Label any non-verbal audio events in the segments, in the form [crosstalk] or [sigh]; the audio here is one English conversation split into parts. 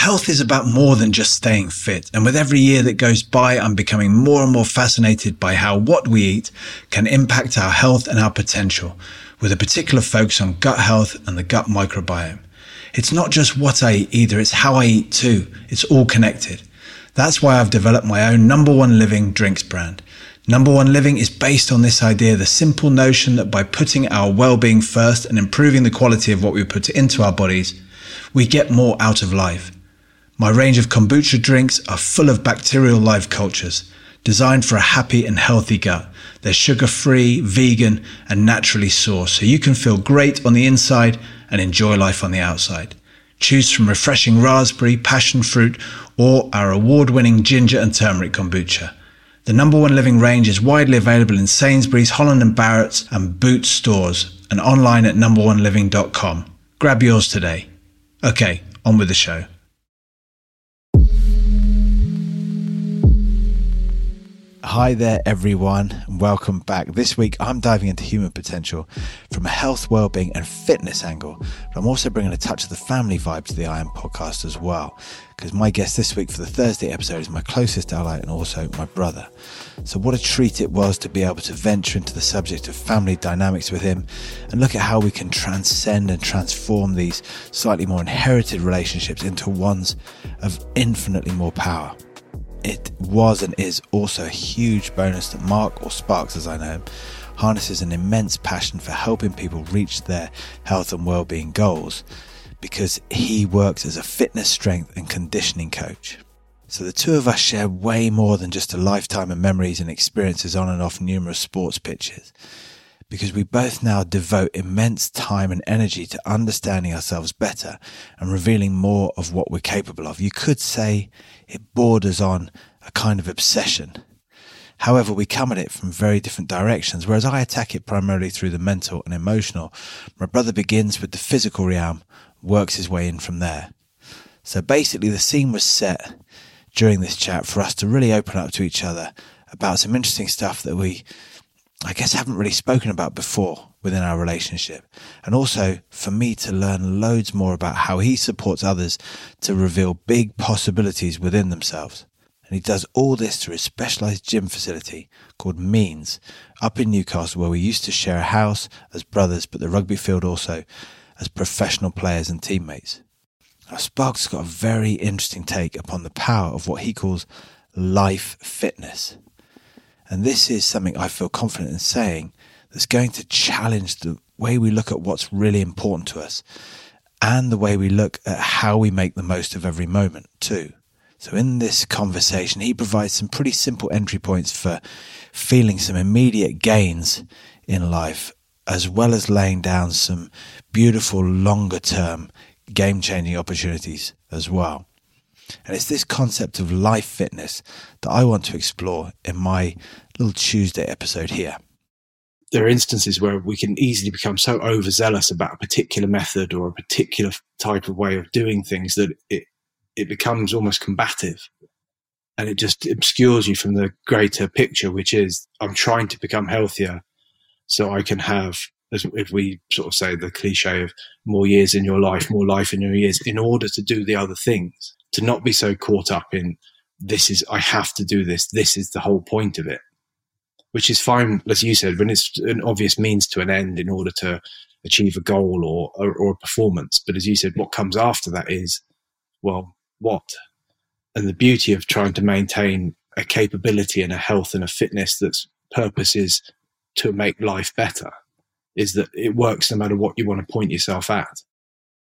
health is about more than just staying fit. And with every year that goes by, I'm becoming more and more fascinated by how what we eat can impact our health and our potential, with a particular focus on gut health and the gut microbiome. It's not just what I eat either, it's how I eat too. It's all connected. That's why I've developed my own number one living drinks brand. Number one living is based on this idea, the simple notion that by putting our well-being first and improving the quality of what we put into our bodies, we get more out of life. My range of kombucha drinks are full of bacterial life cultures, designed for a happy and healthy gut. They're sugar-free, vegan, and naturally sourced, so you can feel great on the inside and enjoy life on the outside. Choose from refreshing raspberry, passion fruit, or our award-winning ginger and turmeric kombucha. The number one living range is widely available in Sainsbury's, Holland and Barrett's, and Boots stores, and online at numberoneliving.com. Grab yours today. Okay, on with the show. Hi there, everyone, and welcome back. This week, I'm diving into human potential from a health, well-being, and fitness angle. But I'm also bringing a touch of the family vibe to the I Am podcast as well, because my guest this week for the Thursday episode is my closest ally and also my brother. So, what a treat it was to be able to venture into the subject of family dynamics with him and look at how we can transcend and transform these slightly more inherited relationships into ones of infinitely more power it was and is also a huge bonus that Mark, or Sparks as I know harnesses an immense passion for helping people reach their health and well-being goals because he works as a fitness, strength, and conditioning coach. So the two of us share way more than just a lifetime of memories and experiences on and off numerous sports pitches because we both now devote immense time and energy to understanding ourselves better and revealing more of what we're capable of. You could say it borders on a kind of obsession. However, we come at it from very different directions, whereas I attack it primarily through the mental and emotional. My brother begins with the physical realm, works his way in from there. So basically, the scene was set during this chat for us to really open up to each other about some interesting stuff that we I guess, haven't really spoken about before within our relationship. And also for me to learn loads more about how he supports others to reveal big possibilities within themselves. And he does all this through a specialized gym facility called Means up in Newcastle, where we used to share a house as brothers, but the rugby field also as professional players and teammates. Now, Sparks got a very interesting take upon the power of what he calls life fitness. And this is something I feel confident in saying that's going to challenge the way we look at what's really important to us and the way we look at how we make the most of every moment too. So in this conversation, he provides some pretty simple entry points for feeling some immediate gains in life, as well as laying down some beautiful longer term game changing opportunities as well. And it's this concept of life fitness that I want to explore in my little Tuesday episode here. There are instances where we can easily become so overzealous about a particular method or a particular type of way of doing things that it, it becomes almost combative and it just obscures you from the greater picture, which is I'm trying to become healthier so I can have, as if we sort of say the cliche of more years in your life, more life in your years, in order to do the other things to not be so caught up in this is, I have to do this. This is the whole point of it, which is fine, as you said, when it's an obvious means to an end in order to achieve a goal or, or, or a performance. But as you said, what comes after that is, well, what? And the beauty of trying to maintain a capability and a health and a fitness that's purpose is to make life better is that it works no matter what you want to point yourself at.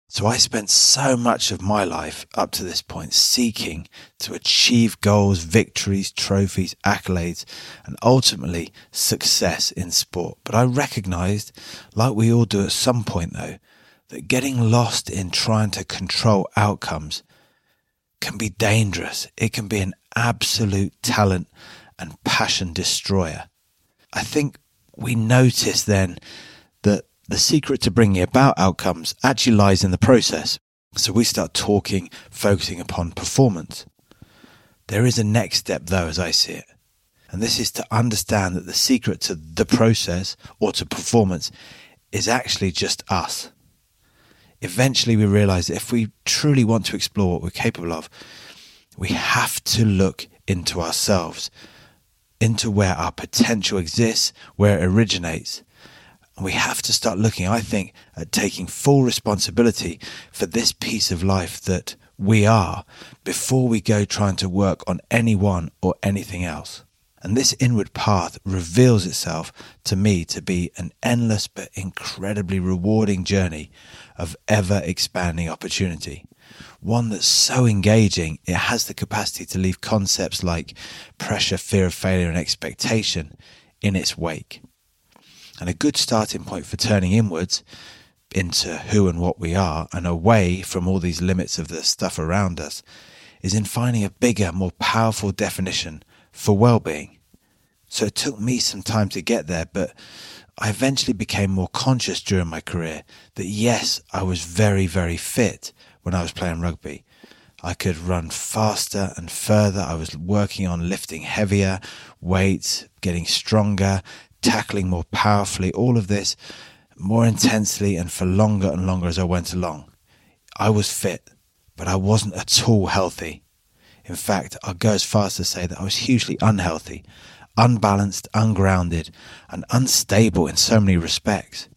So I spent so much of my life up to this point seeking to achieve goals, victories, trophies, accolades, and ultimately success in sport. But I recognized, like we all do at some point though, that getting lost in trying to control outcomes can be dangerous. It can be an absolute talent and passion destroyer. I think we notice then the secret to bringing about outcomes actually lies in the process. So we start talking, focusing upon performance. There is a next step though, as I see it. And this is to understand that the secret to the process or to performance is actually just us. eventually we realize that if we truly want to explore what we're capable of, we have to look into ourselves, into where our potential exists, where it originates. And we have to start looking, I think, at taking full responsibility for this piece of life that we are before we go trying to work on anyone or anything else. And this inward path reveals itself to me to be an endless but incredibly rewarding journey of ever expanding opportunity. One that's so engaging, it has the capacity to leave concepts like pressure, fear of failure, and expectation in its wake. And a good starting point for turning inwards into who and what we are and away from all these limits of the stuff around us is in finding a bigger, more powerful definition for well-being. So it took me some time to get there, but I eventually became more conscious during my career that yes, I was very, very fit when I was playing rugby. I could run faster and further. I was working on lifting heavier weights, getting stronger, tackling more powerfully, all of this more intensely and for longer and longer as I went along. I was fit, but I wasn't at all healthy. In fact, I'll go as far as to say that I was hugely unhealthy, unbalanced, ungrounded, and unstable in so many respects.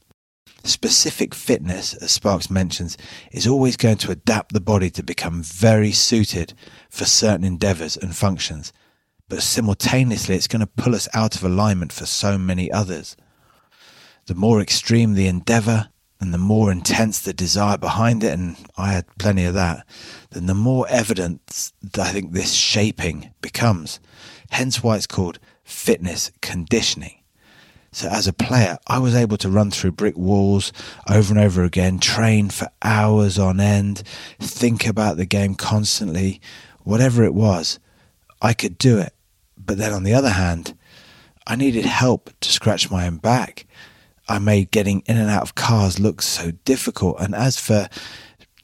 Specific fitness, as Sparks mentions, is always going to adapt the body to become very suited for certain endeavors and functions, but simultaneously it's going to pull us out of alignment for so many others. The more extreme the endeavor and the more intense the desire behind it, and I had plenty of that, then the more evident I think this shaping becomes. Hence why it's called fitness conditioning. So as a player, I was able to run through brick walls over and over again, train for hours on end, think about the game constantly, whatever it was, I could do it. But then on the other hand, I needed help to scratch my own back. I made getting in and out of cars look so difficult. And as for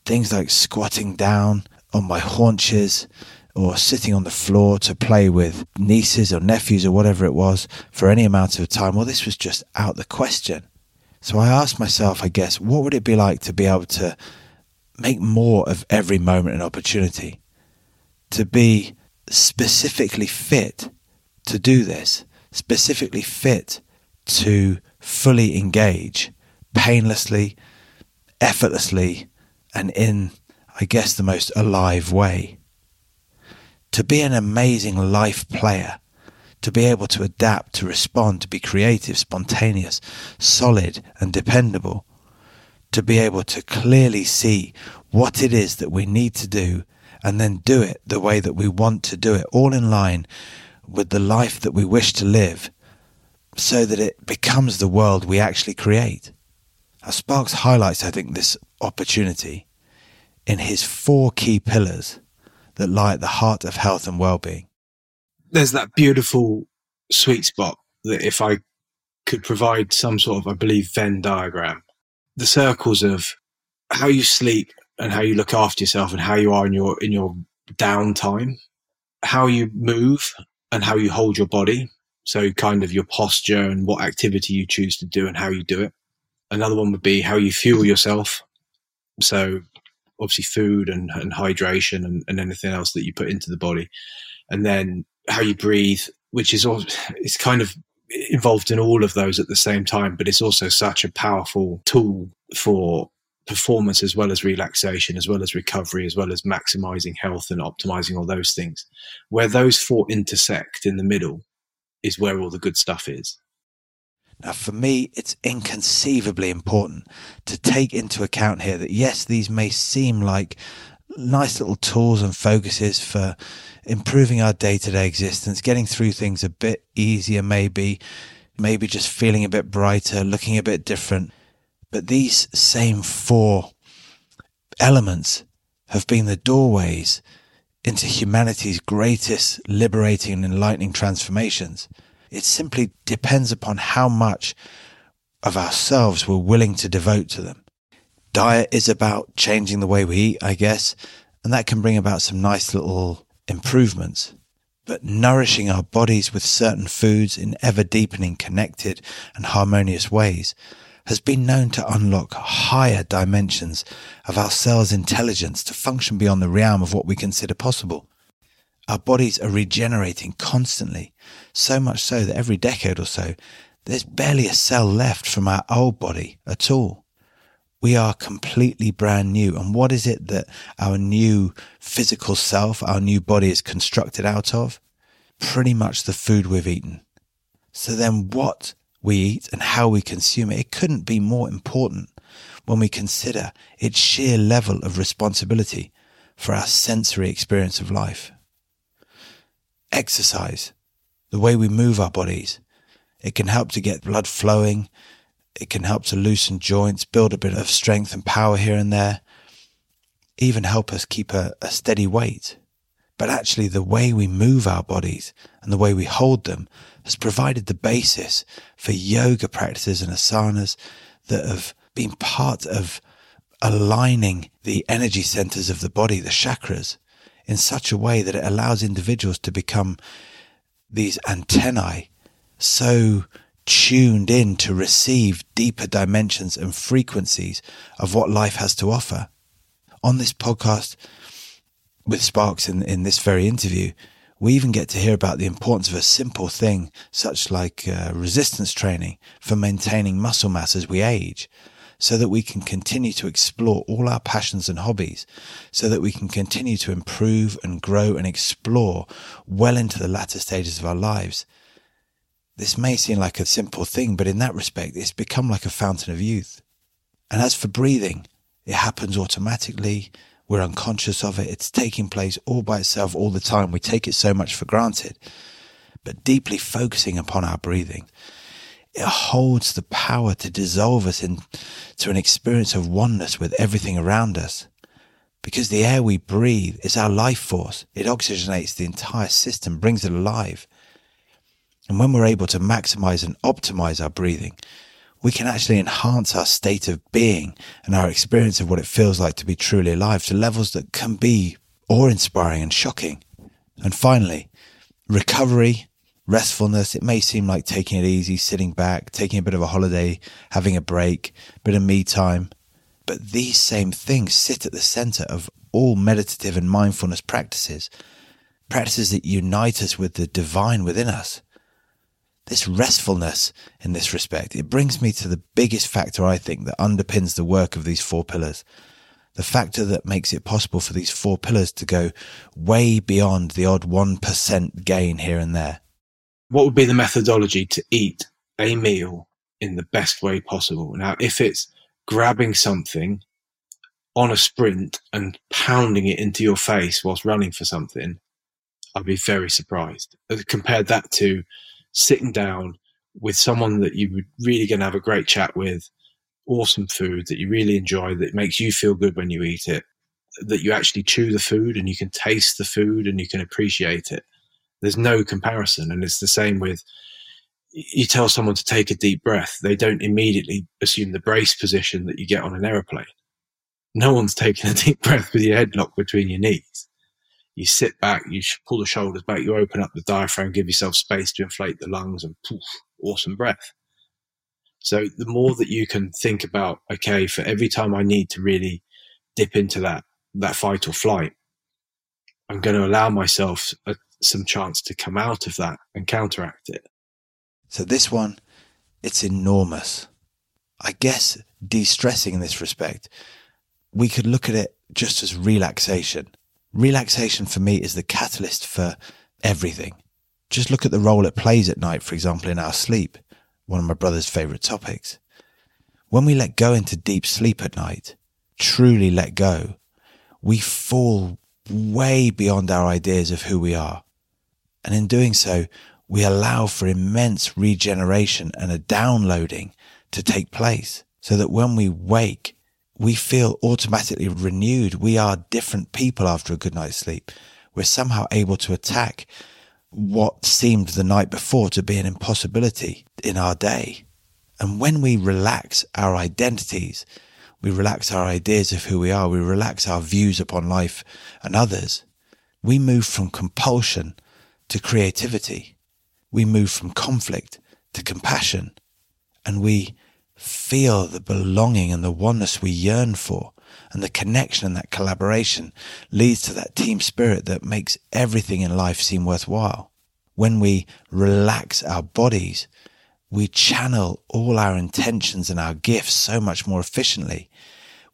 things like squatting down on my haunches, or sitting on the floor to play with nieces or nephews or whatever it was for any amount of time. Well, this was just out the question. So I asked myself, I guess, what would it be like to be able to make more of every moment and opportunity? To be specifically fit to do this, specifically fit to fully engage painlessly, effortlessly, and in, I guess, the most alive way. To be an amazing life player, to be able to adapt, to respond, to be creative, spontaneous, solid, and dependable, to be able to clearly see what it is that we need to do and then do it the way that we want to do it, all in line with the life that we wish to live, so that it becomes the world we actually create. Now, Sparks highlights, I think, this opportunity in his four key pillars that lie at the heart of health and well-being. There's that beautiful sweet spot that if I could provide some sort of, I believe, Venn diagram, the circles of how you sleep and how you look after yourself and how you are in your in your downtime, how you move and how you hold your body. So kind of your posture and what activity you choose to do and how you do it. Another one would be how you fuel yourself. So obviously food and, and hydration and, and anything else that you put into the body. And then how you breathe, which is all, it's kind of involved in all of those at the same time, but it's also such a powerful tool for performance as well as relaxation, as well as recovery, as well as maximizing health and optimizing all those things. Where those four intersect in the middle is where all the good stuff is. Now, for me, it's inconceivably important to take into account here that yes, these may seem like nice little tools and focuses for improving our day to day existence, getting through things a bit easier, maybe, maybe just feeling a bit brighter, looking a bit different. But these same four elements have been the doorways into humanity's greatest liberating and enlightening transformations. It simply depends upon how much of ourselves we're willing to devote to them. Diet is about changing the way we eat, I guess, and that can bring about some nice little improvements. But nourishing our bodies with certain foods in ever deepening, connected, and harmonious ways has been known to unlock higher dimensions of our cell's intelligence to function beyond the realm of what we consider possible. Our bodies are regenerating constantly, so much so that every decade or so, there's barely a cell left from our old body at all. We are completely brand new. And what is it that our new physical self, our new body is constructed out of? Pretty much the food we've eaten. So then what we eat and how we consume it, it couldn't be more important when we consider its sheer level of responsibility for our sensory experience of life. Exercise, the way we move our bodies, it can help to get blood flowing. It can help to loosen joints, build a bit of strength and power here and there, even help us keep a, a steady weight. But actually, the way we move our bodies and the way we hold them has provided the basis for yoga practices and asanas that have been part of aligning the energy centers of the body, the chakras, in such a way that it allows individuals to become these antennae so tuned in to receive deeper dimensions and frequencies of what life has to offer. On this podcast with Sparks in, in this very interview, we even get to hear about the importance of a simple thing such like uh, resistance training for maintaining muscle mass as we age so that we can continue to explore all our passions and hobbies so that we can continue to improve and grow and explore well into the latter stages of our lives. This may seem like a simple thing, but in that respect, it's become like a fountain of youth. And as for breathing, it happens automatically we're unconscious of it. It's taking place all by itself all the time. We take it so much for granted. But deeply focusing upon our breathing, it holds the power to dissolve us into an experience of oneness with everything around us. Because the air we breathe is our life force. It oxygenates the entire system, brings it alive. And when we're able to maximize and optimize our breathing, we can actually enhance our state of being and our experience of what it feels like to be truly alive to levels that can be awe inspiring and shocking. And finally, recovery, restfulness. It may seem like taking it easy, sitting back, taking a bit of a holiday, having a break, bit of me time. But these same things sit at the center of all meditative and mindfulness practices, practices that unite us with the divine within us this restfulness in this respect, it brings me to the biggest factor I think that underpins the work of these four pillars. The factor that makes it possible for these four pillars to go way beyond the odd 1% gain here and there. What would be the methodology to eat a meal in the best way possible? Now, if it's grabbing something on a sprint and pounding it into your face whilst running for something, I'd be very surprised. Compared that to sitting down with someone that you would really going to have a great chat with, awesome food that you really enjoy, that makes you feel good when you eat it, that you actually chew the food and you can taste the food and you can appreciate it. There's no comparison. And it's the same with you tell someone to take a deep breath, they don't immediately assume the brace position that you get on an aeroplane. No one's [laughs] taking a deep breath with your head locked between your knees you sit back, you pull the shoulders back, you open up the diaphragm, give yourself space to inflate the lungs, and poof, awesome breath. So the more that you can think about, okay, for every time I need to really dip into that that fight or flight, I'm going to allow myself a, some chance to come out of that and counteract it. So this one, it's enormous. I guess de-stressing in this respect, we could look at it just as relaxation relaxation for me is the catalyst for everything. Just look at the role it plays at night, for example, in our sleep, one of my brother's favorite topics. When we let go into deep sleep at night, truly let go, we fall way beyond our ideas of who we are. And in doing so, we allow for immense regeneration and a downloading to take place so that when we wake, we feel automatically renewed. We are different people after a good night's sleep. We're somehow able to attack what seemed the night before to be an impossibility in our day. And when we relax our identities, we relax our ideas of who we are, we relax our views upon life and others, we move from compulsion to creativity. We move from conflict to compassion and we feel the belonging and the oneness we yearn for. And the connection and that collaboration leads to that team spirit that makes everything in life seem worthwhile. When we relax our bodies, we channel all our intentions and our gifts so much more efficiently.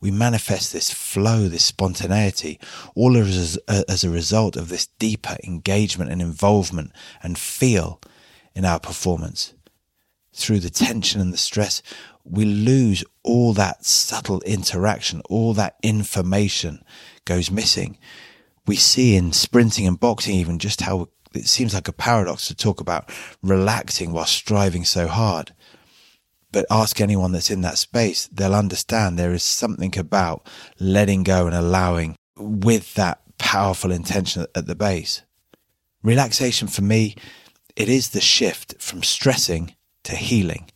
We manifest this flow, this spontaneity, all as, uh, as a result of this deeper engagement and involvement and feel in our performance. Through the tension and the stress, we lose all that subtle interaction, all that information goes missing. We see in sprinting and boxing even just how it seems like a paradox to talk about relaxing while striving so hard. But ask anyone that's in that space, they'll understand there is something about letting go and allowing with that powerful intention at the base. Relaxation for me, it is the shift from stressing to healing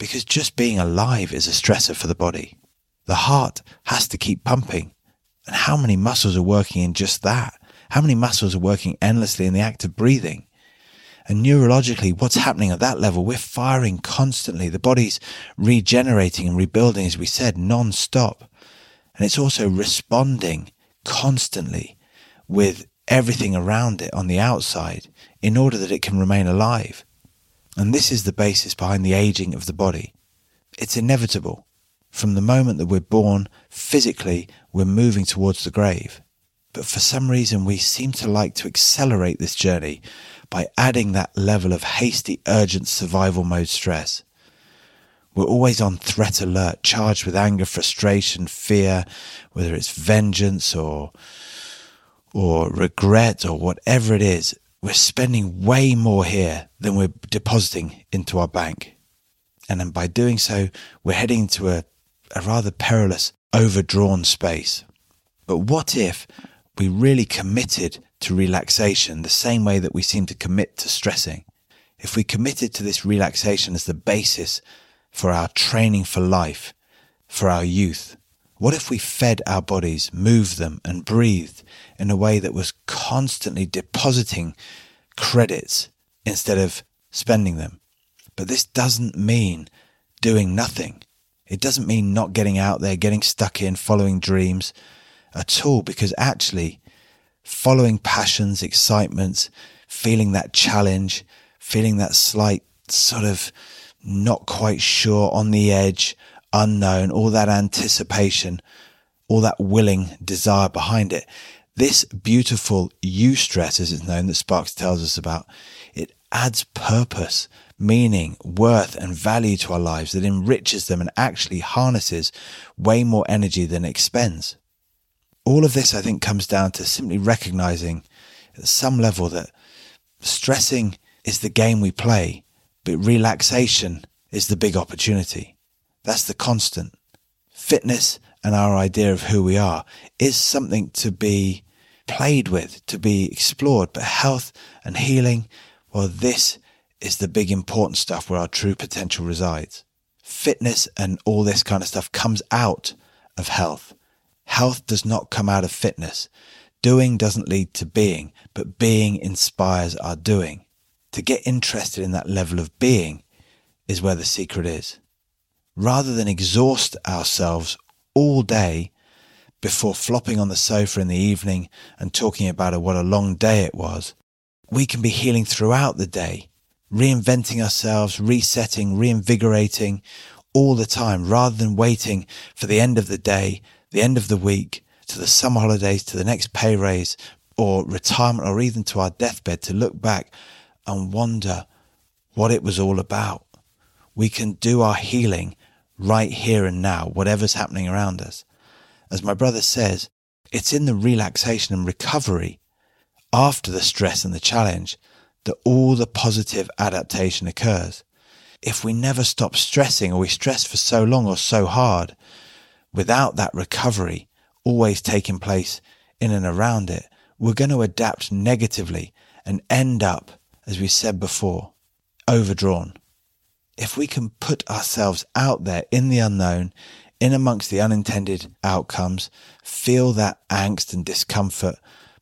because just being alive is a stressor for the body. The heart has to keep pumping. And how many muscles are working in just that? How many muscles are working endlessly in the act of breathing? And neurologically, what's happening at that level? We're firing constantly. The body's regenerating and rebuilding, as we said, non-stop. And it's also responding constantly with everything around it on the outside in order that it can remain alive. And this is the basis behind the aging of the body. It's inevitable. From the moment that we're born, physically, we're moving towards the grave. But for some reason, we seem to like to accelerate this journey by adding that level of hasty, urgent survival mode stress. We're always on threat alert, charged with anger, frustration, fear, whether it's vengeance or, or regret or whatever it is. We're spending way more here than we're depositing into our bank. And then by doing so, we're heading into a, a rather perilous, overdrawn space. But what if we really committed to relaxation the same way that we seem to commit to stressing, if we committed to this relaxation as the basis for our training for life, for our youth, what if we fed our bodies, moved them, and breathed in a way that was constantly depositing credits instead of spending them? But this doesn't mean doing nothing. It doesn't mean not getting out there, getting stuck in, following dreams at all because actually following passions, excitements, feeling that challenge, feeling that slight sort of not quite sure on the edge, unknown, all that anticipation, all that willing desire behind it. This beautiful eustress, as it's known, that Sparks tells us about, it adds purpose, meaning, worth, and value to our lives that enriches them and actually harnesses way more energy than expends all of this, I think, comes down to simply recognizing at some level that stressing is the game we play, but relaxation is the big opportunity. That's the constant. Fitness and our idea of who we are is something to be played with, to be explored, but health and healing, well, this is the big important stuff where our true potential resides. Fitness and all this kind of stuff comes out of health. Health does not come out of fitness. Doing doesn't lead to being, but being inspires our doing. To get interested in that level of being is where the secret is. Rather than exhaust ourselves all day before flopping on the sofa in the evening and talking about what a long day it was, we can be healing throughout the day, reinventing ourselves, resetting, reinvigorating all the time rather than waiting for the end of the day the end of the week, to the summer holidays, to the next pay raise or retirement or even to our deathbed to look back and wonder what it was all about. We can do our healing right here and now, whatever's happening around us. As my brother says, it's in the relaxation and recovery after the stress and the challenge that all the positive adaptation occurs. If we never stop stressing or we stress for so long or so hard, without that recovery always taking place in and around it, we're going to adapt negatively and end up, as we said before, overdrawn. If we can put ourselves out there in the unknown, in amongst the unintended outcomes, feel that angst and discomfort,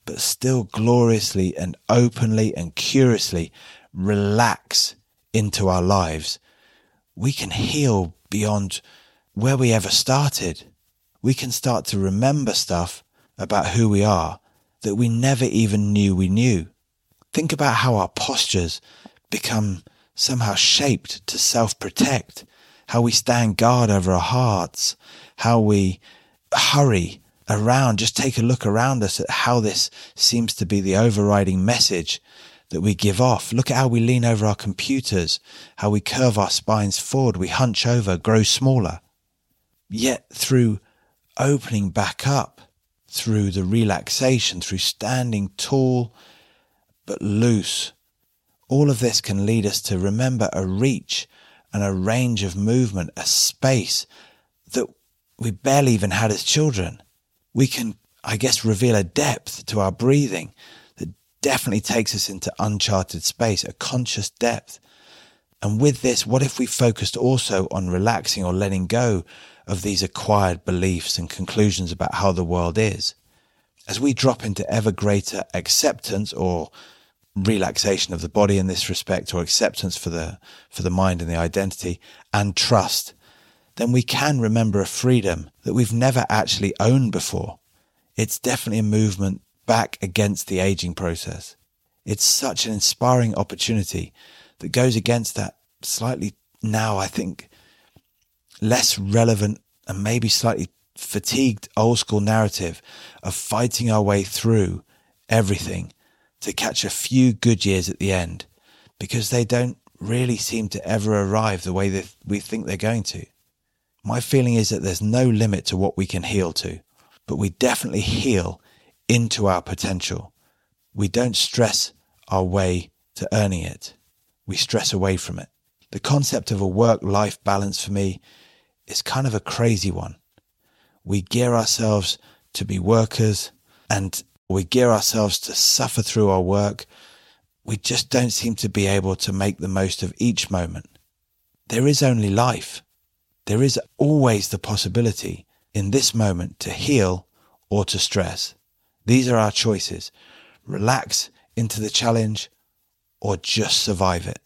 but still gloriously and openly and curiously relax into our lives, we can heal beyond where we ever started. We can start to remember stuff about who we are that we never even knew we knew. Think about how our postures become somehow shaped to self protect, how we stand guard over our hearts, how we hurry around. Just take a look around us at how this seems to be the overriding message that we give off. Look at how we lean over our computers, how we curve our spines forward, we hunch over, grow smaller. Yet through opening back up, through the relaxation, through standing tall but loose, all of this can lead us to remember a reach and a range of movement, a space that we barely even had as children. We can, I guess, reveal a depth to our breathing that definitely takes us into uncharted space, a conscious depth. And with this, what if we focused also on relaxing or letting go of these acquired beliefs and conclusions about how the world is? As we drop into ever greater acceptance or relaxation of the body in this respect or acceptance for the for the mind and the identity and trust then we can remember a freedom that we've never actually owned before. It's definitely a movement back against the aging process. It's such an inspiring opportunity that goes against that slightly now i think less relevant and maybe slightly fatigued old school narrative of fighting our way through everything to catch a few good years at the end because they don't really seem to ever arrive the way that we think they're going to. My feeling is that there's no limit to what we can heal to, but we definitely heal into our potential. We don't stress our way to earning it. We stress away from it. The concept of a work life balance for me is kind of a crazy one. We gear ourselves to be workers and we gear ourselves to suffer through our work, we just don't seem to be able to make the most of each moment. There is only life. There is always the possibility in this moment to heal or to stress. These are our choices. Relax into the challenge or just survive it.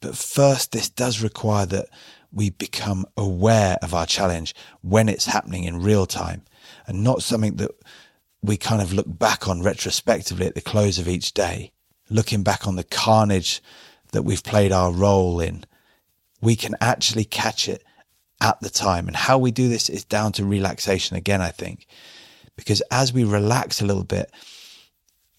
But first, this does require that we become aware of our challenge when it's happening in real time and not something that we kind of look back on retrospectively at the close of each day, looking back on the carnage that we've played our role in, we can actually catch it at the time. And how we do this is down to relaxation again, I think, because as we relax a little bit,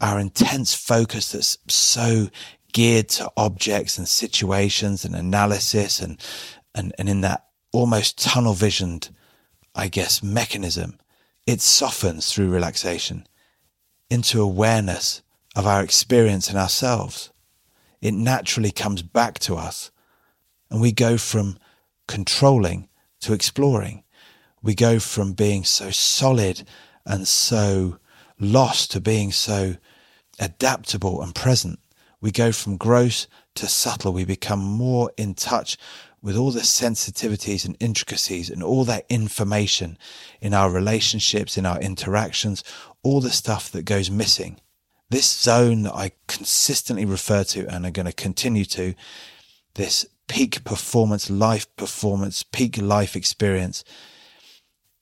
our intense focus that's so geared to objects and situations and analysis and, and, and in that almost tunnel visioned, I guess, mechanism it softens through relaxation into awareness of our experience in ourselves. It naturally comes back to us and we go from controlling to exploring. We go from being so solid and so lost to being so adaptable and present. We go from gross to subtle. We become more in touch with all the sensitivities and intricacies and all that information in our relationships, in our interactions, all the stuff that goes missing. This zone that I consistently refer to and are going to continue to, this peak performance, life performance, peak life experience.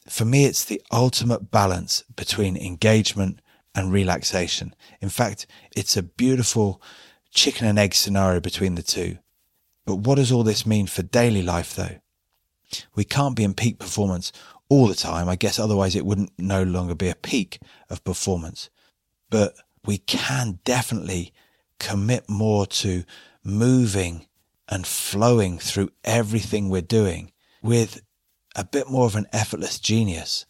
For me, it's the ultimate balance between engagement and relaxation. In fact, it's a beautiful chicken and egg scenario between the two. But what does all this mean for daily life though? We can't be in peak performance all the time. I guess otherwise it wouldn't no longer be a peak of performance. But we can definitely commit more to moving and flowing through everything we're doing with a bit more of an effortless genius.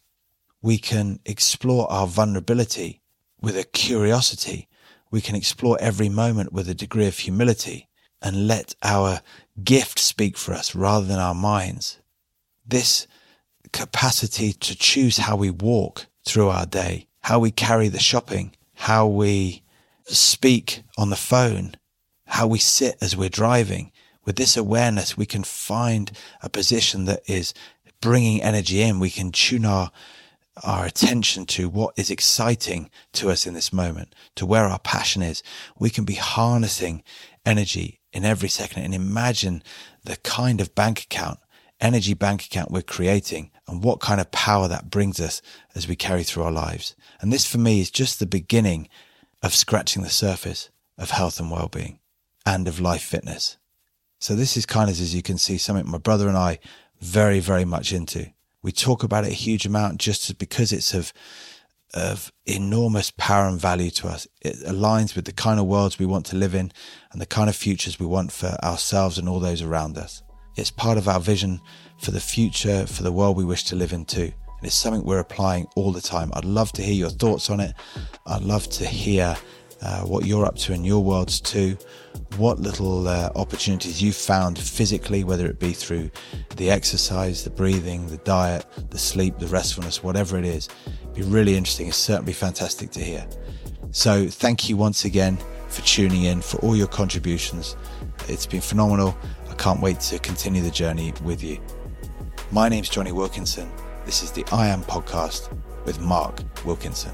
We can explore our vulnerability with a curiosity. We can explore every moment with a degree of humility and let our gift speak for us rather than our minds. This capacity to choose how we walk through our day, how we carry the shopping, how we speak on the phone, how we sit as we're driving. With this awareness, we can find a position that is bringing energy in. We can tune our our attention to what is exciting to us in this moment, to where our passion is. We can be harnessing energy in every second and imagine the kind of bank account energy bank account we're creating and what kind of power that brings us as we carry through our lives. And this for me is just the beginning of scratching the surface of health and well-being and of life fitness. So this is kind of, as you can see, something my brother and I very, very much into. We talk about it a huge amount just because it's of of enormous power and value to us. It aligns with the kind of worlds we want to live in and the kind of futures we want for ourselves and all those around us. It's part of our vision for the future, for the world we wish to live in too. And it's something we're applying all the time. I'd love to hear your thoughts on it. I'd love to hear uh, what you're up to in your worlds too, what little uh, opportunities you've found physically, whether it be through the exercise, the breathing, the diet, the sleep, the restfulness, whatever it is. It'd be really interesting. It's certainly fantastic to hear. So thank you once again for tuning in, for all your contributions. It's been phenomenal. I can't wait to continue the journey with you. My name's Jonny Wilkinson. This is the I Am podcast with Mark Wilkinson.